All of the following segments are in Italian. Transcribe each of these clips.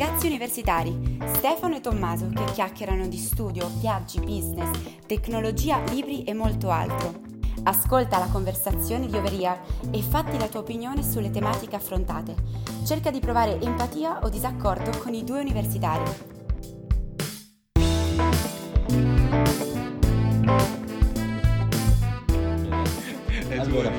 ragazzi universitari, Stefano e Tommaso, che chiacchierano di studio, viaggi, business, tecnologia, libri e molto altro. Ascolta la conversazione di Overear e fatti la tua opinione sulle tematiche affrontate. Cerca di provare empatia o disaccordo con i due universitari. Allora,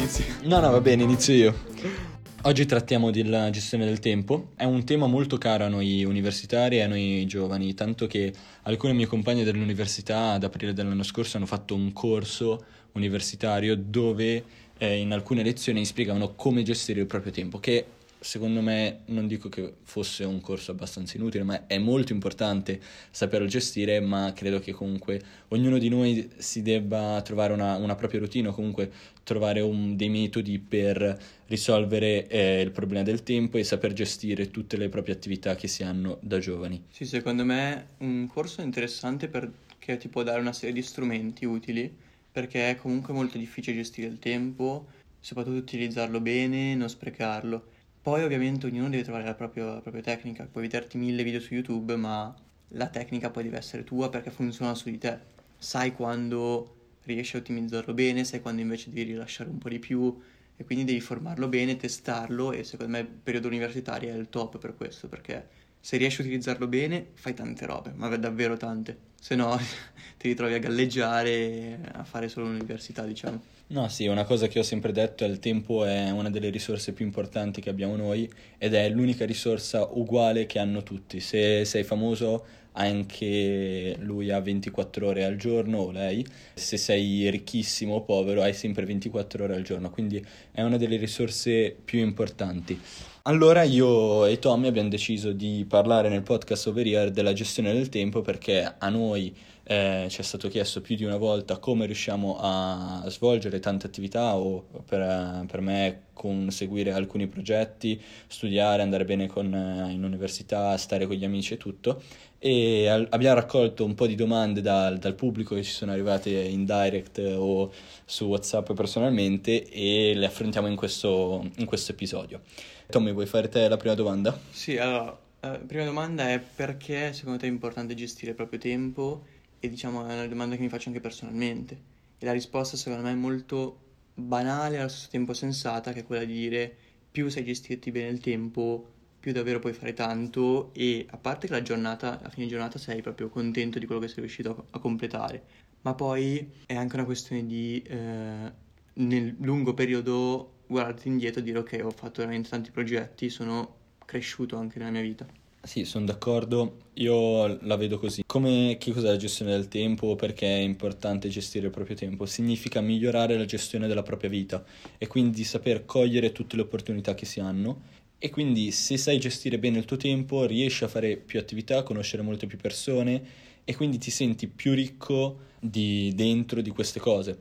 no, no, va bene, inizio io. Oggi trattiamo della gestione del tempo, è un tema molto caro a noi universitari e a noi giovani, tanto che alcuni miei compagni dell'università ad aprile dell'anno scorso hanno fatto un corso universitario dove eh, in alcune lezioni spiegavano come gestire il proprio tempo, che secondo me non dico che fosse un corso abbastanza inutile, ma è molto importante saperlo gestire, ma credo che comunque ognuno di noi si debba trovare una, una propria routine o comunque trovare un, dei metodi per risolvere eh, il problema del tempo e saper gestire tutte le proprie attività che si hanno da giovani. Sì, secondo me un corso interessante perché ti può dare una serie di strumenti utili, perché è comunque molto difficile gestire il tempo, soprattutto utilizzarlo bene, non sprecarlo poi ovviamente ognuno deve trovare la propria, la propria tecnica, puoi vederti mille video su YouTube, ma la tecnica poi deve essere tua perché funziona su di te. Sai quando riesci a ottimizzarlo bene, sai quando invece devi rilasciare un po' di più e quindi devi formarlo bene, testarlo e secondo me il periodo universitario è il top per questo perché se riesci a utilizzarlo bene fai tante robe, ma davvero tante, se no ti ritrovi a galleggiare, a fare solo l'università diciamo. No, sì, una cosa che ho sempre detto è il tempo è una delle risorse più importanti che abbiamo noi ed è l'unica risorsa uguale che hanno tutti. Se sei famoso anche lui ha 24 ore al giorno o lei, se sei ricchissimo o povero hai sempre 24 ore al giorno, quindi è una delle risorse più importanti. Allora io e Tommy abbiamo deciso di parlare nel podcast Over Here della gestione del tempo perché a noi eh, ci è stato chiesto più di una volta come riusciamo a svolgere tante attività o per, per me conseguire alcuni progetti, studiare, andare bene con, eh, in università, stare con gli amici e tutto e al, abbiamo raccolto un po' di domande dal, dal pubblico che ci sono arrivate in direct o su Whatsapp personalmente e le affrontiamo in questo, in questo episodio. Tommy, vuoi fare te la prima domanda? Sì, allora, la prima domanda è perché secondo te è importante gestire il proprio tempo e diciamo è una domanda che mi faccio anche personalmente e la risposta secondo me è molto banale e allo stesso tempo sensata che è quella di dire più sai gestirti bene il tempo più davvero puoi fare tanto e a parte che la giornata, a fine giornata sei proprio contento di quello che sei riuscito a, completare ma poi è anche una questione di eh, nel lungo periodo guardarti indietro e dire ok ho fatto veramente tanti progetti, sono cresciuto anche nella mia vita. Sì, sono d'accordo, io la vedo così. Come che cos'è la gestione del tempo? Perché è importante gestire il proprio tempo? Significa migliorare la gestione della propria vita e quindi saper cogliere tutte le opportunità che si hanno e quindi se sai gestire bene il tuo tempo riesci a fare più attività, conoscere molte più persone e quindi ti senti più ricco di dentro di queste cose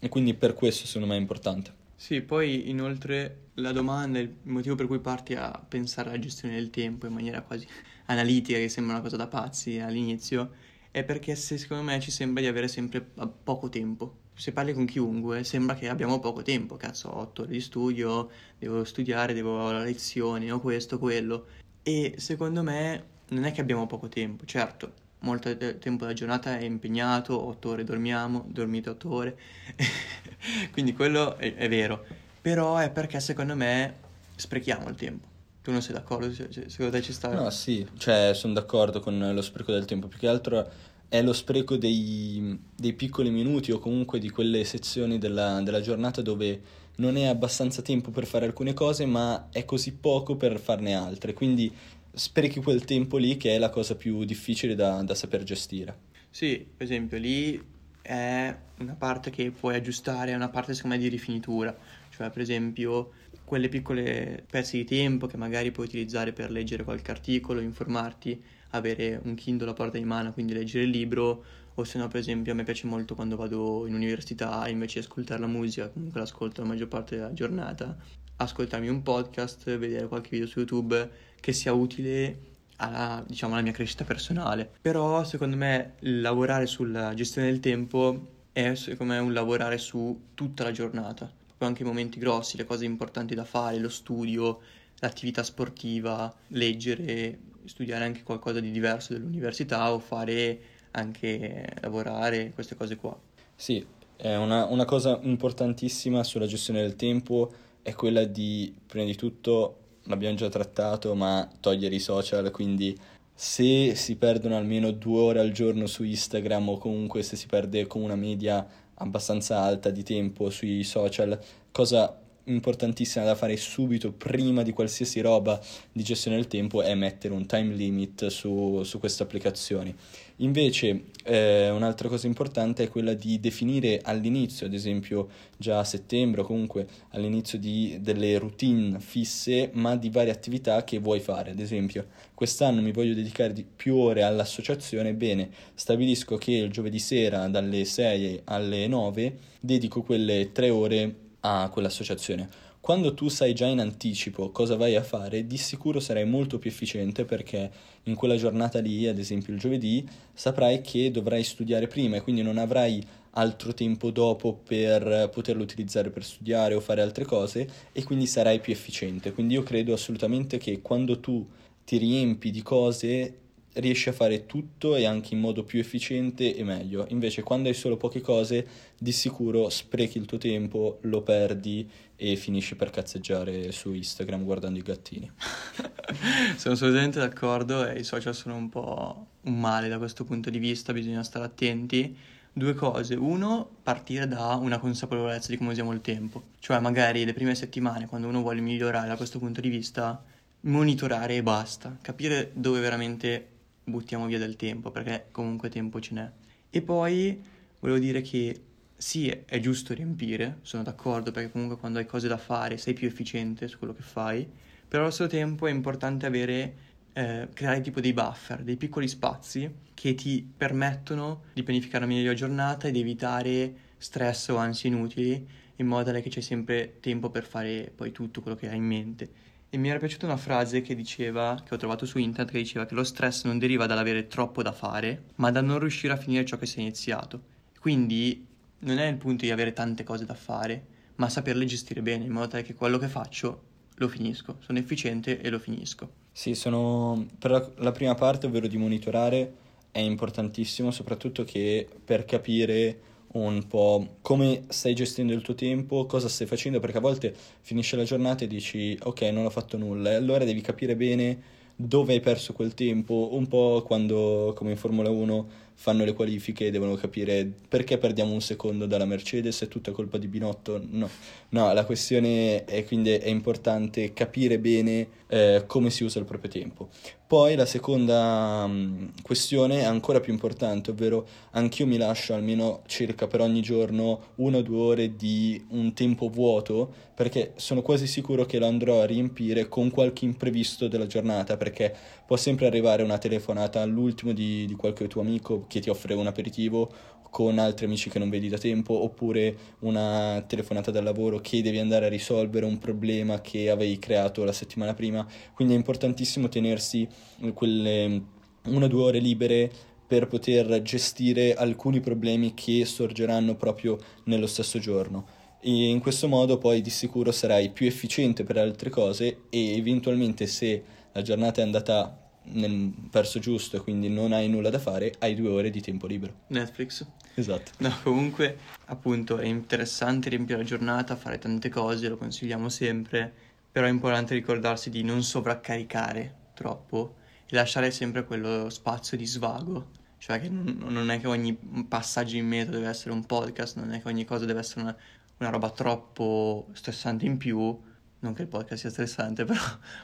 e quindi per questo secondo me è importante. Sì, poi inoltre la domanda, il motivo per cui parti a pensare alla gestione del tempo in maniera quasi analitica, che sembra una cosa da pazzi all'inizio, è perché se, secondo me ci sembra di avere sempre poco tempo. Se parli con chiunque sembra che abbiamo poco tempo, cazzo, ho otto ore di studio, devo studiare, devo avere lezioni, ho questo, quello. E secondo me non è che abbiamo poco tempo, certo, molto tempo della giornata è impegnato, 8 ore dormiamo, dormite 8 ore, quindi quello è, è, vero, però è perché secondo me sprechiamo il tempo. Tu non sei d'accordo? Cioè, secondo te ci sta? No, sì, cioè sono d'accordo con lo spreco del tempo, più che altro è lo spreco dei, dei piccoli minuti o comunque di quelle sezioni della, della giornata dove non è abbastanza tempo per fare alcune cose, ma è così poco per farne altre. Quindi sprechi quel tempo lì che è la cosa più difficile da, da saper gestire. Sì, per esempio lì è una parte che puoi aggiustare, è una parte secondo me di rifinitura, cioè per esempio quelle piccole pezzi di tempo che magari puoi utilizzare per leggere qualche articolo, informarti, avere un Kindle a porta di mano, quindi leggere il libro, o se no per esempio a me piace molto quando vado in università invece di ascoltare la musica, comunque l'ascolto la maggior parte della giornata, ascoltarmi un podcast, vedere qualche video su YouTube che sia utile alla, diciamo, alla mia crescita personale. Però secondo me lavorare sulla gestione del tempo è secondo me un lavorare su tutta la giornata, proprio anche i momenti grossi, le cose importanti da fare, lo studio, l'attività sportiva, leggere, studiare anche qualcosa di diverso dell'università o fare anche lavorare, queste cose qua. Sì, è una, una cosa importantissima sulla gestione del tempo è quella di, prima di tutto, l'abbiamo già trattato, ma togliere i social, quindi se si perdono almeno due ore al giorno su Instagram o comunque se si perde con una media abbastanza alta di tempo sui social, cosa importantissima da fare subito prima di qualsiasi roba di gestione del tempo è mettere un time limit su, su queste applicazioni. Invece eh, un'altra cosa importante è quella di definire all'inizio, ad esempio già a settembre o comunque all'inizio di, delle routine fisse, ma di varie attività che vuoi fare. Ad esempio quest'anno mi voglio dedicare di più ore all'associazione, bene, stabilisco che il giovedì sera dalle 6 alle 9 dedico quelle 3 ore a quell'associazione. Quando tu sai già in anticipo cosa vai a fare, di sicuro sarai molto più efficiente perché in quella giornata lì, ad esempio il giovedì, saprai che dovrai studiare prima e quindi non avrai altro tempo dopo per poterlo utilizzare per studiare o fare altre cose e quindi sarai più efficiente. Quindi io credo assolutamente che quando tu ti riempi di cose riesci a fare tutto e anche in modo più efficiente e meglio. Invece quando hai solo poche cose, di sicuro sprechi il tuo tempo, lo perdi e finisci per cazzeggiare su Instagram guardando i gattini. sono assolutamente d'accordo e i social sono un po' un male da questo punto di vista, bisogna stare attenti. Due cose, uno, partire da una consapevolezza di come usiamo il tempo, cioè magari le prime settimane quando uno vuole migliorare da questo punto di vista, monitorare e basta, capire dove veramente buttiamo via del tempo, perché comunque tempo ce n'è. E poi volevo dire che sì, è giusto riempire, sono d'accordo, perché comunque quando hai cose da fare sei più efficiente su quello che fai, però allo stesso tempo è importante avere, eh, creare tipo dei buffer, dei piccoli spazi che ti permettono di pianificare meglio la giornata e di evitare stress o ansie inutili, in modo tale che c'è sempre tempo per fare poi tutto quello che hai in mente. E mi era piaciuta una frase che diceva, che ho trovato su internet, che diceva che lo stress non deriva dall'avere troppo da fare, ma da non riuscire a finire ciò che si è iniziato. Quindi non è il punto di avere tante cose da fare, ma saperle gestire bene, in modo tale che quello che faccio lo finisco, sono efficiente e lo finisco. Sì, sono per la, la prima parte, ovvero di monitorare, è importantissimo, soprattutto che per capire un po' come stai gestendo il tuo tempo, cosa stai facendo, perché a volte finisce la giornata e dici ok non ho fatto nulla. E allora devi capire bene dove hai perso quel tempo, un po' quando come in Formula 1 fanno le qualifiche e devono capire perché perdiamo un secondo dalla Mercedes, è tutta colpa di Binotto? No, no la questione è quindi è importante capire bene eh, come si usa il proprio tempo. Poi la seconda um, questione è ancora più importante, ovvero anch'io mi lascio almeno circa per ogni giorno una o due ore di un tempo vuoto perché sono quasi sicuro che lo andrò a riempire con qualche imprevisto della giornata perché può sempre arrivare una telefonata all'ultimo di, di qualche tuo amico che ti offre un aperitivo con altri amici che non vedi da tempo oppure una telefonata dal lavoro che devi andare a risolvere un problema che avevi creato la settimana prima, quindi è importantissimo tenersi quelle una o due ore libere per poter gestire alcuni problemi che sorgeranno proprio nello stesso giorno. E in questo modo poi di sicuro sarai più efficiente per altre cose e eventualmente se la giornata è andata nel verso giusto e quindi non hai nulla da fare, hai due ore di tempo libero. Netflix. Esatto. No, comunque, appunto, è interessante riempire la giornata, fare tante cose, lo consigliamo sempre, però è importante ricordarsi di non sovraccaricare troppo e lasciare sempre quello spazio di svago. Cioè che non, non è che ogni passaggio in metro deve essere un podcast, non è che ogni cosa deve essere una, una roba troppo stressante in più, non che il podcast sia stressante, però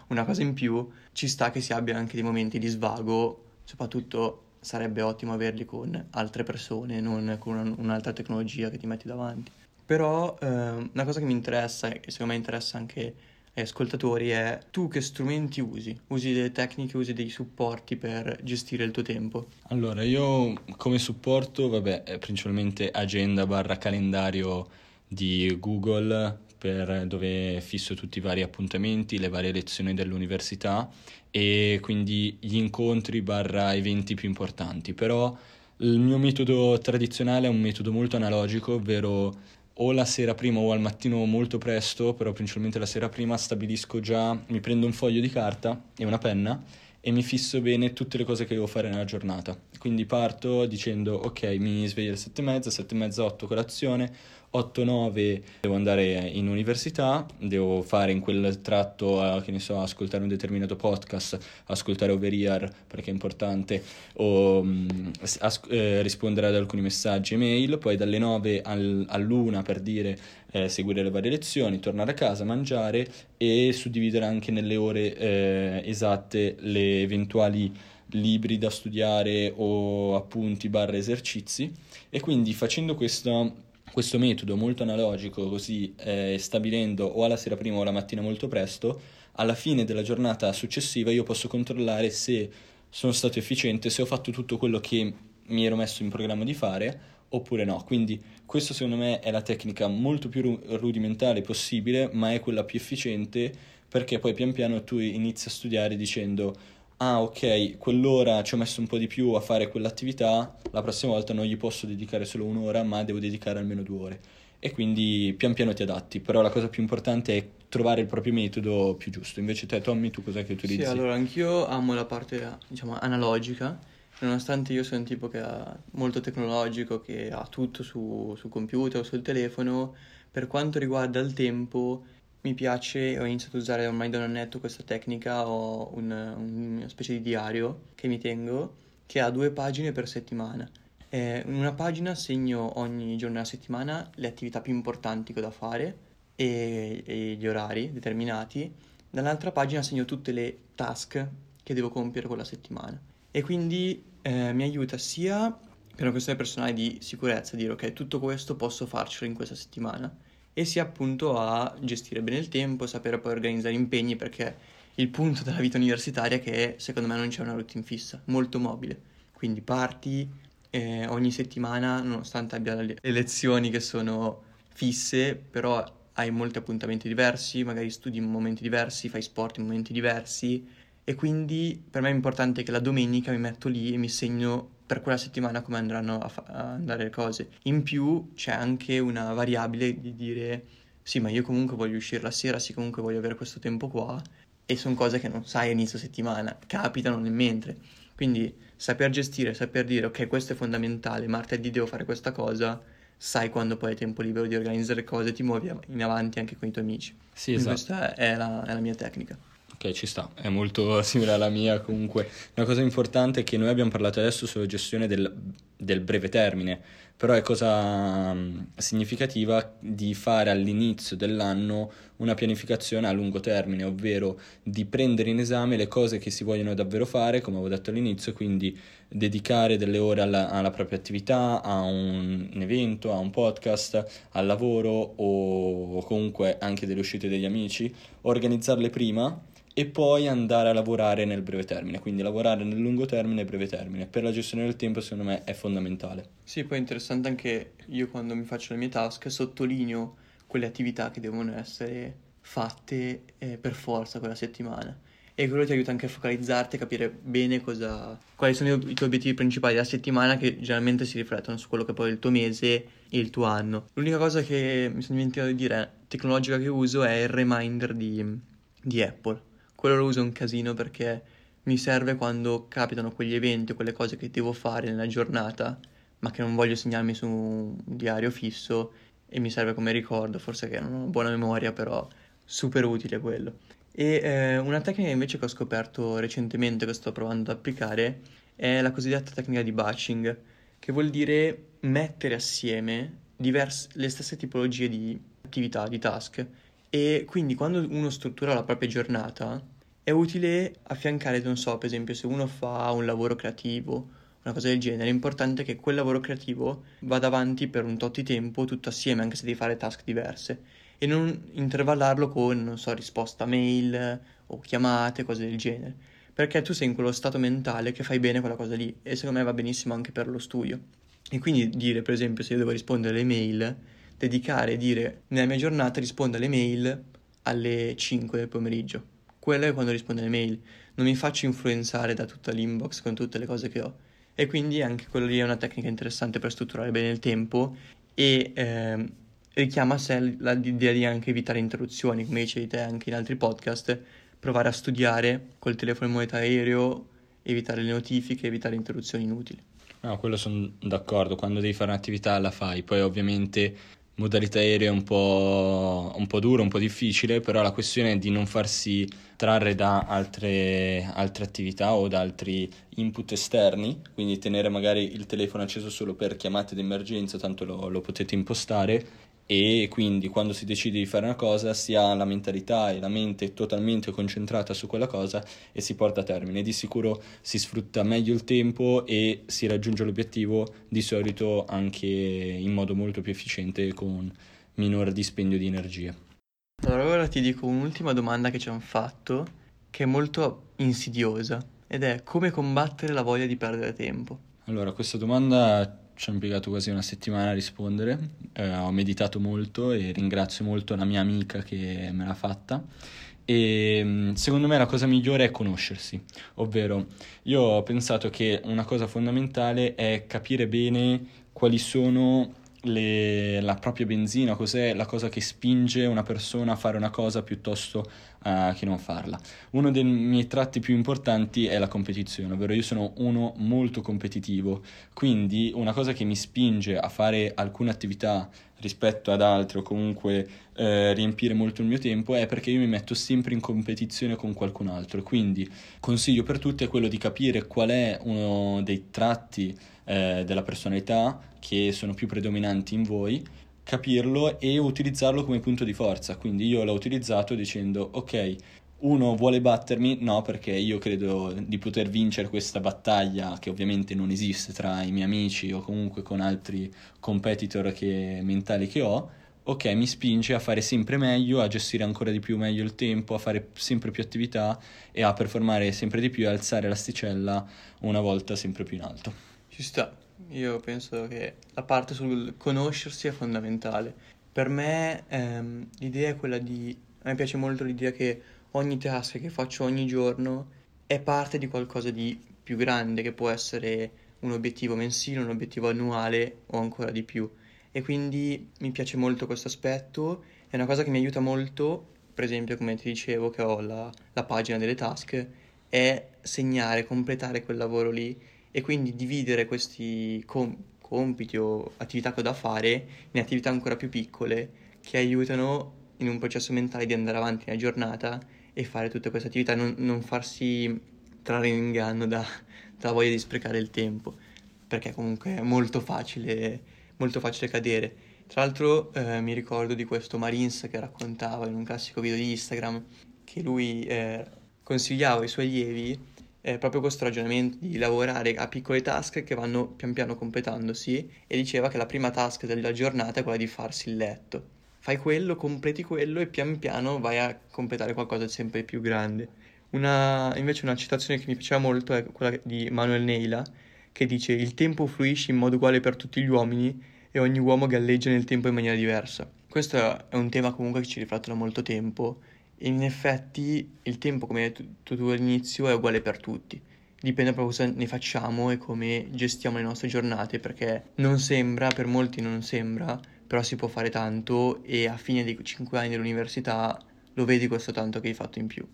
una cosa in più, ci sta che si abbia anche dei momenti di svago, soprattutto sarebbe ottimo averli con altre persone, non con una, un'altra tecnologia che ti metti davanti. Però eh, una cosa che mi interessa e secondo me interessa anche agli ascoltatori è tu che strumenti usi? Usi delle tecniche, usi dei supporti per gestire il tuo tempo? Allora, io come supporto, vabbè, principalmente agenda barra calendario di Google per, dove fisso tutti i vari appuntamenti, le varie lezioni dell'università e quindi gli incontri barra eventi più importanti. Però il mio metodo tradizionale è un metodo molto analogico, ovvero o la sera prima o al mattino molto presto, però principalmente la sera prima stabilisco già, mi prendo un foglio di carta e una penna e mi fisso bene tutte le cose che devo fare nella giornata. Quindi parto dicendo ok, mi sveglio alle 7 e mezza, 7 e mezza, 8 colazione, 8-9 devo andare in università, devo fare in quel tratto, uh, che ne so, ascoltare un determinato podcast, ascoltare Overear perché è importante, o um, as- eh, rispondere ad alcuni messaggi e mail, poi dalle 9 al- all'una per dire eh, seguire le varie lezioni, tornare a casa, mangiare e suddividere anche nelle ore eh, esatte le eventuali libri da studiare o appunti barra esercizi e quindi facendo questo questo metodo molto analogico, così eh, stabilendo o alla sera prima o alla mattina molto presto, alla fine della giornata successiva io posso controllare se sono stato efficiente, se ho fatto tutto quello che mi ero messo in programma di fare oppure no. Quindi questa secondo me è la tecnica molto più rudimentale possibile, ma è quella più efficiente perché poi pian piano tu inizi a studiare dicendo ah ok, quell'ora ci ho messo un po' di più a fare quell'attività, la prossima volta non gli posso dedicare solo un'ora, ma devo dedicare almeno due ore. E quindi pian piano ti adatti, però la cosa più importante è trovare il proprio metodo più giusto. Invece te, Tommy, tu cos'è che utilizzi? Sì, allora anch'io amo la parte, diciamo, analogica, nonostante io sia un tipo che è molto tecnologico, che ha tutto su, su computer o sul telefono, per quanto riguarda il tempo mi piace, ho iniziato a usare ormai da un annetto questa tecnica, ho un, una specie di diario che mi tengo che ha due pagine per settimana. Eh, in una pagina segno ogni giorno della settimana le attività più importanti che ho da fare e, e gli orari determinati, dall'altra pagina segno tutte le task che devo compiere quella settimana. E quindi eh, mi aiuta sia per una questione personale di sicurezza, dire ok, tutto questo posso farcelo in questa settimana, e sia appunto a gestire bene il tempo, sapere poi organizzare impegni perché il punto della vita universitaria è che secondo me non c'è una routine fissa, molto mobile. Quindi parti eh, ogni settimana, nonostante abbia le lezioni che sono fisse, però hai molti appuntamenti diversi, magari studi in momenti diversi, fai sport in momenti diversi e quindi per me è importante che la domenica mi metto lì e mi segno per quella settimana come andranno a, fa- a andare le cose. In più c'è anche una variabile di dire sì, ma io comunque voglio uscire la sera, sì, comunque voglio avere questo tempo qua e sono cose che non sai a inizio settimana, capitano nel mentre. Quindi saper gestire, saper dire ok, questo è fondamentale, martedì devo fare questa cosa, sai quando poi hai tempo libero di organizzare cose, ti muovi in avanti anche con i tuoi amici. Sì, esatto. Questa è la, è la mia tecnica. Ok, ci sta, è molto simile alla mia comunque. Una cosa importante è che noi abbiamo parlato adesso sulla gestione del, del breve termine, però è cosa um, significativa di fare all'inizio dell'anno una pianificazione a lungo termine, ovvero di prendere in esame le cose che si vogliono davvero fare, come avevo detto all'inizio, quindi dedicare delle ore alla, alla propria attività, a un, evento, a un podcast, al lavoro o comunque anche delle uscite degli amici, organizzarle prima e poi andare a lavorare nel breve termine, quindi lavorare nel lungo termine e breve termine. Per la gestione del tempo secondo me è fondamentale. Sì, poi è interessante anche io quando mi faccio le mie task sottolineo quelle attività che devono essere fatte eh, per forza quella settimana. E quello ti aiuta anche a focalizzarti, a capire bene cosa, quali sono i tuoi obiettivi principali della settimana che generalmente si riflettono su quello che poi è il tuo mese e il tuo anno. L'unica cosa che mi sono dimenticato di dire, tecnologica che uso, è il reminder di, di Apple quello lo uso un casino perché mi serve quando capitano quegli eventi o quelle cose che devo fare nella giornata, ma che non voglio segnarmi su un diario fisso e mi serve come ricordo, forse che non ho buona memoria, però super utile quello. E eh, una tecnica invece che ho scoperto recentemente, che sto provando ad applicare, è la cosiddetta tecnica di batching, che vuol dire mettere assieme diverse, le stesse tipologie di attività, di task, e quindi quando uno struttura la propria giornata è utile affiancare, non so, per esempio se uno fa un lavoro creativo, una cosa del genere, è importante che quel lavoro creativo vada avanti per un tot di tempo tutto assieme, anche se devi fare task diverse, e non intervallarlo con, non so, risposta mail o chiamate, cose del genere, perché tu sei in quello stato mentale che fai bene quella cosa lì e secondo me va benissimo anche per lo studio. E quindi dire, per esempio, se io devo rispondere alle mail, dedicare e dire nella mia giornata rispondo alle mail alle 5 del pomeriggio. Quello è quando rispondo alle mail. Non mi faccio influenzare da tutta l'inbox con tutte le cose che ho. E quindi anche quello lì è una tecnica interessante per strutturare bene il tempo e eh, richiama a sé l'idea di anche evitare interruzioni, come dicevi te anche in altri podcast, provare a studiare col telefono in modalità aereo, evitare le notifiche, evitare interruzioni inutili. No, quello sono d'accordo, quando devi fare un'attività la fai, poi ovviamente modalità aerea un po', un po' duro, un po' difficile, però la questione è di non farsi trarre da altre, altre attività o da altri input esterni, quindi tenere magari il telefono acceso solo per chiamate d'emergenza, tanto lo, lo potete impostare e quindi quando si decide di fare una cosa si ha la mentalità e la mente totalmente concentrata su quella cosa e si porta a termine. Di sicuro si sfrutta meglio il tempo e si raggiunge l'obiettivo di solito anche in modo molto più efficiente con minor dispendio di energia. Allora ora ti dico un'ultima domanda che ci hanno fatto che è molto insidiosa ed è come combattere la voglia di perdere tempo. Allora, questa domanda ci ho impiegato quasi una settimana a rispondere, eh, ho meditato molto e ringrazio molto la mia amica che me l'ha fatta. E mm, secondo me la cosa migliore è conoscersi, ovvero io ho pensato che una cosa fondamentale è capire bene quali sono le, la propria benzina, cos'è la cosa che spinge una persona a fare una cosa piuttosto uh, che non farla. Uno dei miei tratti più importanti è la competizione, ovvero io sono uno molto competitivo, quindi una cosa che mi spinge a fare alcune attività rispetto ad altre o comunque eh, riempire molto il mio tempo è perché io mi metto sempre in competizione con qualcun altro. Quindi consiglio per tutti è quello di capire qual è uno dei tratti eh, della personalità che sono più predominanti in voi, capirlo e utilizzarlo come punto di forza. Quindi io l'ho utilizzato dicendo ok, uno vuole battermi? No, perché io credo di poter vincere questa battaglia che ovviamente non esiste tra i miei amici o comunque con altri competitor che, mentali che ho. Ok, mi spinge a fare sempre meglio, a gestire ancora di più meglio il tempo, a fare sempre più attività e a performare sempre di più e alzare l'asticella una volta sempre più in alto. Ci sta, io penso che la parte sul conoscersi è fondamentale. Per me ehm, l'idea è quella di... A me piace molto l'idea che ogni task che faccio ogni giorno è parte di qualcosa di più grande, che può essere un obiettivo mensile, un obiettivo annuale o ancora di più. E quindi mi piace molto questo aspetto, è una cosa che mi aiuta molto, per esempio come ti dicevo che ho la, la pagina delle task, è segnare, completare quel lavoro lì e quindi dividere questi com- compiti o attività che ho da fare in attività ancora più piccole che aiutano in un processo mentale di andare avanti nella giornata e fare tutte queste attività, non, non farsi trarre in inganno da, dalla voglia di sprecare il tempo, perché comunque è molto facile, molto facile cadere. Tra l'altro eh, mi ricordo di questo Marines che raccontava in un classico video di Instagram che lui eh, consigliava ai suoi allievi eh, proprio questo ragionamento di lavorare a piccole task che vanno pian piano completandosi e diceva che la prima task della giornata è quella di farsi il letto fai quello, completi quello e pian piano vai a completare qualcosa di sempre più grande. Una, invece una citazione che mi piaceva molto è quella di Manuel Neila, che dice il tempo fluisce in modo uguale per tutti gli uomini e ogni uomo galleggia nel tempo in maniera diversa. Questo è un tema comunque che ci riflette da molto tempo in effetti il tempo, come hai detto tu all'inizio, è uguale per tutti. Dipende proprio cosa ne facciamo e come gestiamo le nostre giornate, perché non sembra, per molti non sembra, però si può fare tanto e a fine dei 5 anni dell'università lo vedi questo tanto che hai fatto in più.